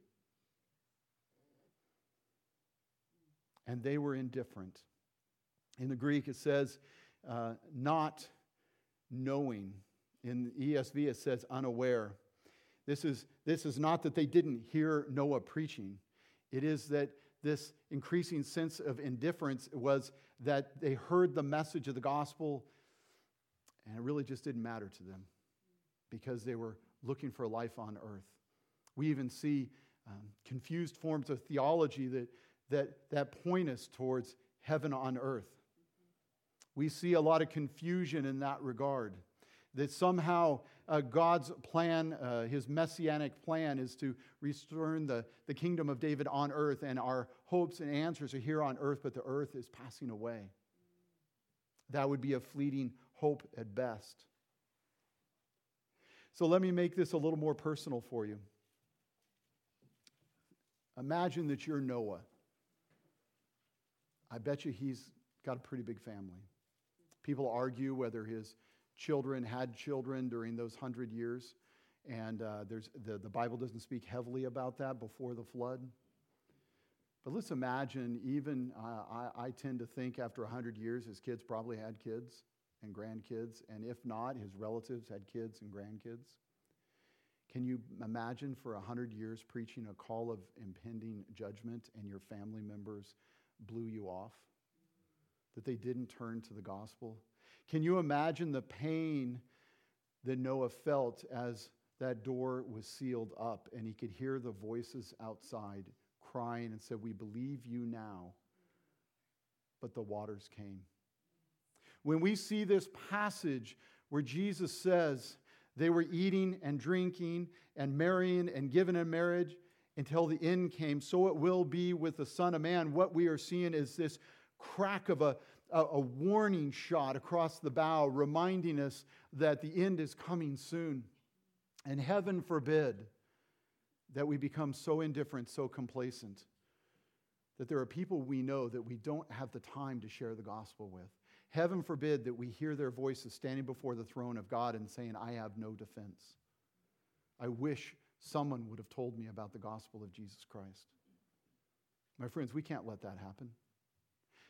And they were indifferent. In the Greek, it says, uh, not knowing. In ESV, it says unaware. This is, this is not that they didn't hear Noah preaching, it is that this increasing sense of indifference was that they heard the message of the gospel and it really just didn't matter to them because they were looking for life on earth. We even see um, confused forms of theology that, that, that point us towards heaven on earth. We see a lot of confusion in that regard that somehow uh, God's plan, uh, his messianic plan, is to restore the, the kingdom of David on earth, and our hopes and answers are here on earth, but the earth is passing away. That would be a fleeting hope at best. So let me make this a little more personal for you. Imagine that you're Noah. I bet you he's got a pretty big family. People argue whether his children had children during those hundred years. And uh, there's, the, the Bible doesn't speak heavily about that before the flood. But let's imagine, even uh, I, I tend to think after 100 years, his kids probably had kids and grandkids. And if not, his relatives had kids and grandkids. Can you imagine for 100 years preaching a call of impending judgment and your family members blew you off? That they didn't turn to the gospel? Can you imagine the pain that Noah felt as that door was sealed up and he could hear the voices outside crying and said, We believe you now. But the waters came. When we see this passage where Jesus says they were eating and drinking and marrying and given in marriage until the end came, so it will be with the Son of Man. What we are seeing is this crack of a, a, a warning shot across the bow, reminding us that the end is coming soon. And heaven forbid that we become so indifferent, so complacent, that there are people we know that we don't have the time to share the gospel with. Heaven forbid that we hear their voices standing before the throne of God and saying, I have no defense. I wish someone would have told me about the gospel of Jesus Christ. My friends, we can't let that happen.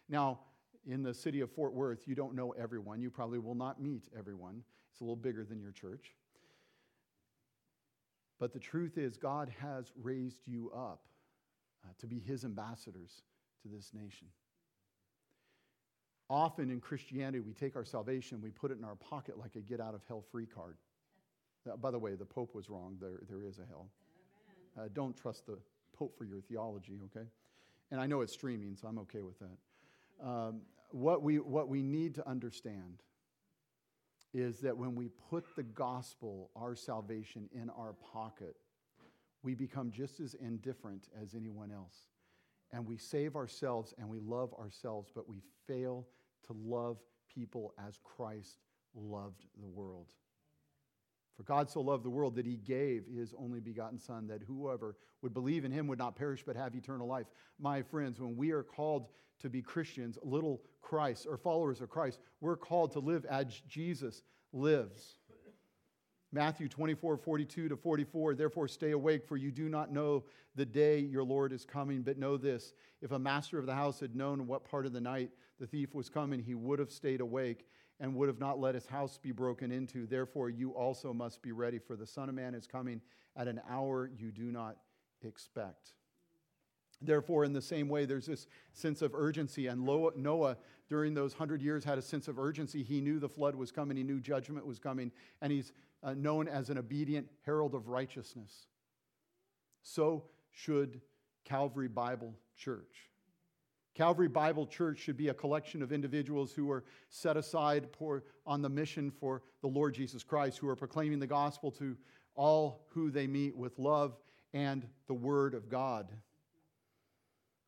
Now, in the city of Fort Worth, you don't know everyone. You probably will not meet everyone. It's a little bigger than your church. But the truth is, God has raised you up uh, to be his ambassadors to this nation. Often in Christianity, we take our salvation, we put it in our pocket like a get out of hell free card. Uh, by the way, the Pope was wrong. There, there is a hell. Uh, don't trust the Pope for your theology, okay? And I know it's streaming, so I'm okay with that. Um, what, we, what we need to understand is that when we put the gospel, our salvation, in our pocket, we become just as indifferent as anyone else. And we save ourselves and we love ourselves, but we fail to love people as Christ loved the world. For God so loved the world that he gave his only begotten Son, that whoever would believe in him would not perish but have eternal life. My friends, when we are called to be Christians, little Christ, or followers of Christ, we're called to live as Jesus lives. Matthew 24, 42 to 44. Therefore, stay awake, for you do not know the day your Lord is coming. But know this if a master of the house had known what part of the night the thief was coming, he would have stayed awake and would have not let his house be broken into. Therefore, you also must be ready, for the Son of Man is coming at an hour you do not expect. Therefore, in the same way, there's this sense of urgency. And Noah, during those hundred years, had a sense of urgency. He knew the flood was coming, he knew judgment was coming, and he's uh, known as an obedient herald of righteousness. So should Calvary Bible Church. Calvary Bible Church should be a collection of individuals who are set aside on the mission for the Lord Jesus Christ, who are proclaiming the gospel to all who they meet with love and the Word of God.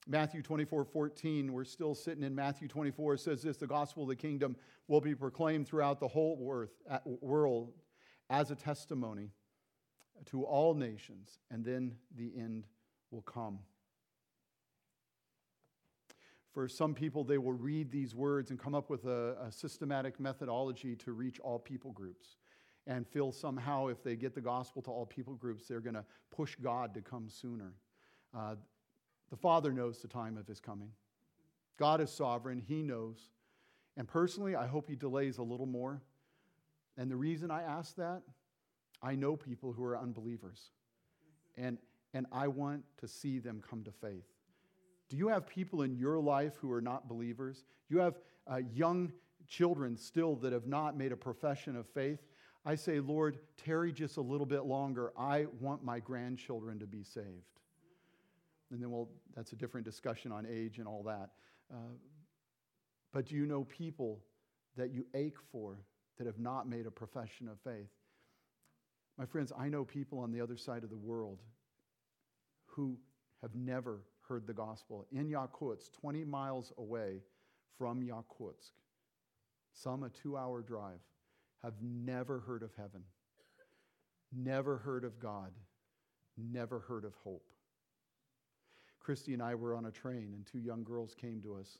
Matthew 24, 14, we're still sitting in Matthew 24, says this the gospel of the kingdom will be proclaimed throughout the whole world as a testimony to all nations, and then the end will come. For some people, they will read these words and come up with a, a, systematic methodology to reach all people groups and feel somehow if they get the gospel to all people groups, they're going to push God to come sooner. Uh, the Father knows the time of his coming. God is sovereign, he knows. And personally, I hope he delays a little more. And the reason I ask that, I know people who are unbelievers. And, and I want to see them come to faith. Do you have people in your life who are not believers? You have uh, young children still that have not made a profession of faith? I say, Lord, tarry just a little bit longer. I want my grandchildren to be saved. And then, well, that's a different discussion on age and all that. Uh, but do you know people that you ache for that have not made a profession of faith? My friends, I know people on the other side of the world who have never heard the gospel. In Yakutsk, 20 miles away from Yakutsk, some a two hour drive, have never heard of heaven, never heard of God, never heard of hope. Christy and I were on a train, and two young girls came to us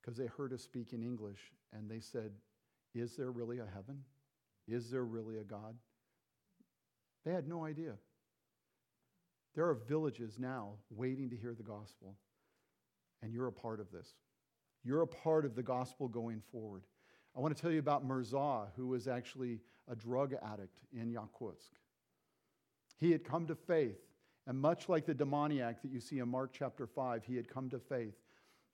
because they heard us speak in English, and they said, Is there really a heaven? Is there really a God? They had no idea. There are villages now waiting to hear the gospel, and you're a part of this. You're a part of the gospel going forward. I want to tell you about Mirza, who was actually a drug addict in Yakutsk. He had come to faith and much like the demoniac that you see in Mark chapter 5, he had come to faith.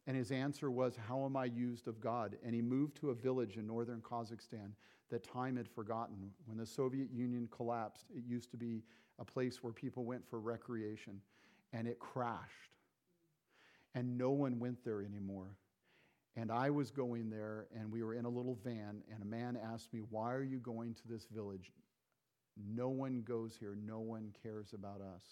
And his answer was, How am I used of God? And he moved to a village in northern Kazakhstan that time had forgotten. When the Soviet Union collapsed, it used to be a place where people went for recreation, and it crashed. And no one went there anymore. And I was going there, and we were in a little van, and a man asked me, Why are you going to this village? No one goes here, no one cares about us.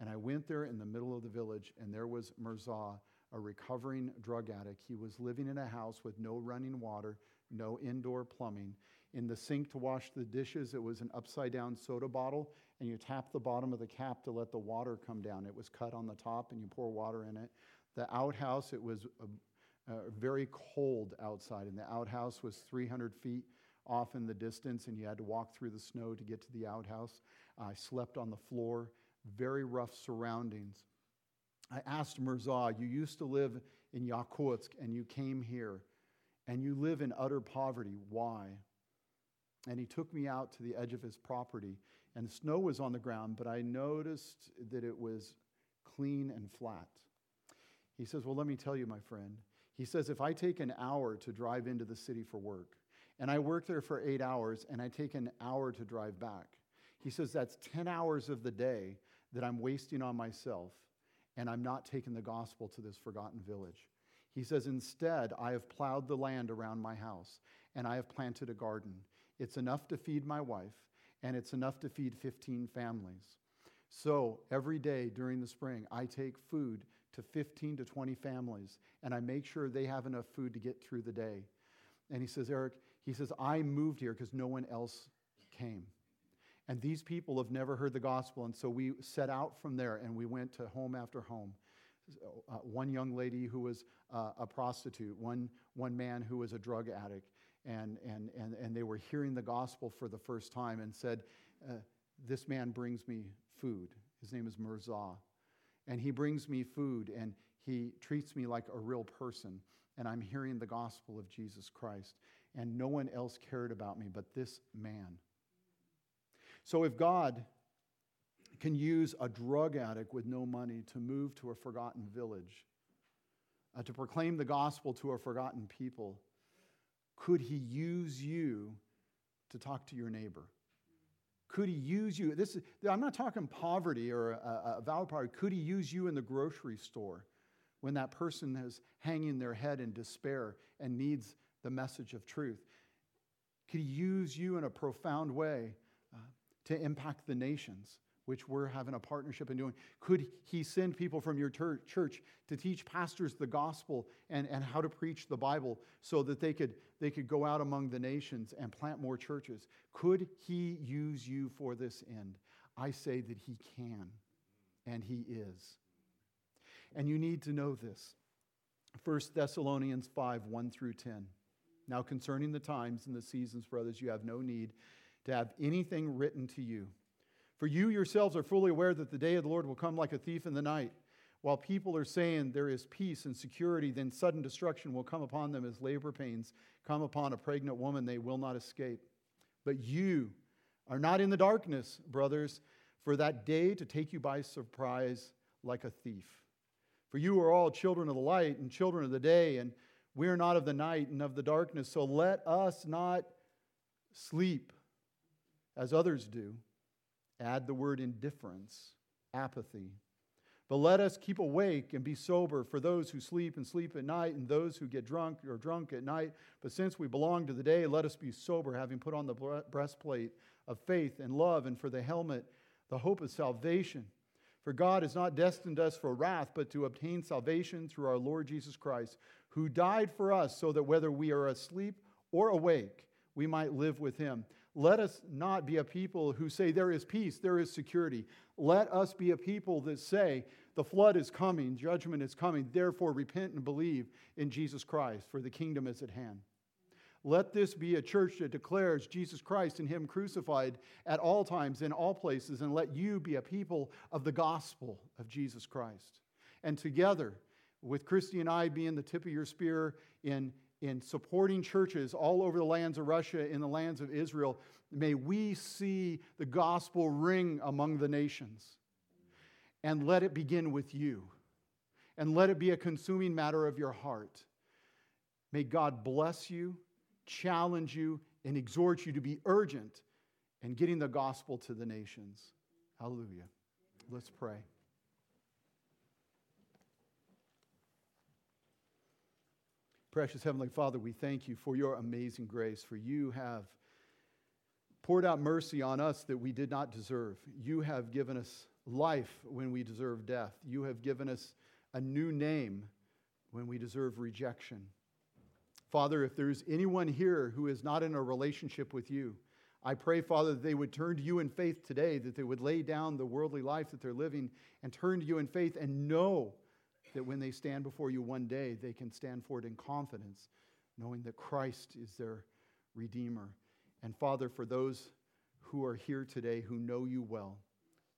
And I went there in the middle of the village, and there was Mirza, a recovering drug addict. He was living in a house with no running water, no indoor plumbing. In the sink to wash the dishes, it was an upside down soda bottle, and you tap the bottom of the cap to let the water come down. It was cut on the top, and you pour water in it. The outhouse, it was a, a very cold outside, and the outhouse was 300 feet off in the distance, and you had to walk through the snow to get to the outhouse. I slept on the floor very rough surroundings. I asked Mirza, You used to live in Yakutsk and you came here and you live in utter poverty. Why? And he took me out to the edge of his property, and the snow was on the ground, but I noticed that it was clean and flat. He says, Well, let me tell you, my friend. He says, If I take an hour to drive into the city for work, and I work there for eight hours, and I take an hour to drive back, he says, That's 10 hours of the day that I'm wasting on myself, and I'm not taking the gospel to this forgotten village. He says, Instead, I have plowed the land around my house, and I have planted a garden. It's enough to feed my wife, and it's enough to feed 15 families. So every day during the spring, I take food to 15 to 20 families, and I make sure they have enough food to get through the day. And he says, Eric, he says, I moved here because no one else came. And these people have never heard the gospel. And so we set out from there and we went to home after home. Uh, one young lady who was uh, a prostitute, one, one man who was a drug addict, and, and, and, and they were hearing the gospel for the first time and said, uh, This man brings me food. His name is Mirza. And he brings me food and he treats me like a real person. And I'm hearing the gospel of Jesus Christ. And no one else cared about me but this man. So if God can use a drug addict with no money to move to a forgotten village, uh, to proclaim the gospel to a forgotten people, could he use you to talk to your neighbor? Could he use you? This is, I'm not talking poverty or a, a valid poverty. Could he use you in the grocery store when that person is hanging their head in despair and needs the message of truth? Could he use you in a profound way uh, to impact the nations? Which we're having a partnership in doing. Could he send people from your ter- church to teach pastors the gospel and, and how to preach the Bible so that they could, they could go out among the nations and plant more churches? Could he use you for this end? I say that he can, and he is. And you need to know this. 1 Thessalonians 5 1 through 10. Now, concerning the times and the seasons, brothers, you have no need to have anything written to you for you yourselves are fully aware that the day of the Lord will come like a thief in the night. While people are saying there is peace and security, then sudden destruction will come upon them as labor pains come upon a pregnant woman. They will not escape. But you are not in the darkness, brothers, for that day to take you by surprise like a thief. For you are all children of the light and children of the day, and we are not of the night and of the darkness. So let us not sleep as others do Add the word indifference, apathy. But let us keep awake and be sober for those who sleep and sleep at night, and those who get drunk or drunk at night. But since we belong to the day, let us be sober, having put on the breastplate of faith and love, and for the helmet, the hope of salvation. For God has not destined us for wrath, but to obtain salvation through our Lord Jesus Christ, who died for us, so that whether we are asleep or awake, we might live with him. Let us not be a people who say there is peace, there is security. Let us be a people that say the flood is coming, judgment is coming, therefore repent and believe in Jesus Christ, for the kingdom is at hand. Let this be a church that declares Jesus Christ and Him crucified at all times, in all places, and let you be a people of the gospel of Jesus Christ. And together, with Christy and I being the tip of your spear in in supporting churches all over the lands of Russia, in the lands of Israel. May we see the gospel ring among the nations. And let it begin with you. And let it be a consuming matter of your heart. May God bless you, challenge you, and exhort you to be urgent in getting the gospel to the nations. Hallelujah. Let's pray. Precious Heavenly Father, we thank you for your amazing grace, for you have poured out mercy on us that we did not deserve. You have given us life when we deserve death. You have given us a new name when we deserve rejection. Father, if there's anyone here who is not in a relationship with you, I pray, Father, that they would turn to you in faith today, that they would lay down the worldly life that they're living and turn to you in faith and know that when they stand before you one day, they can stand for it in confidence, knowing that Christ is their Redeemer. And Father, for those who are here today who know you well,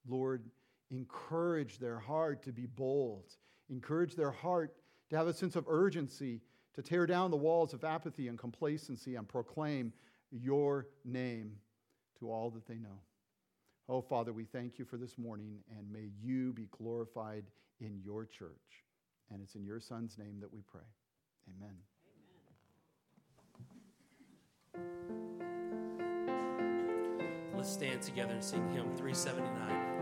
Lord, encourage their heart to be bold, encourage their heart to have a sense of urgency, to tear down the walls of apathy and complacency and proclaim your name to all that they know. Oh, Father, we thank you for this morning, and may you be glorified in your church. And it's in your Son's name that we pray. Amen. Let's stand together and sing hymn 379.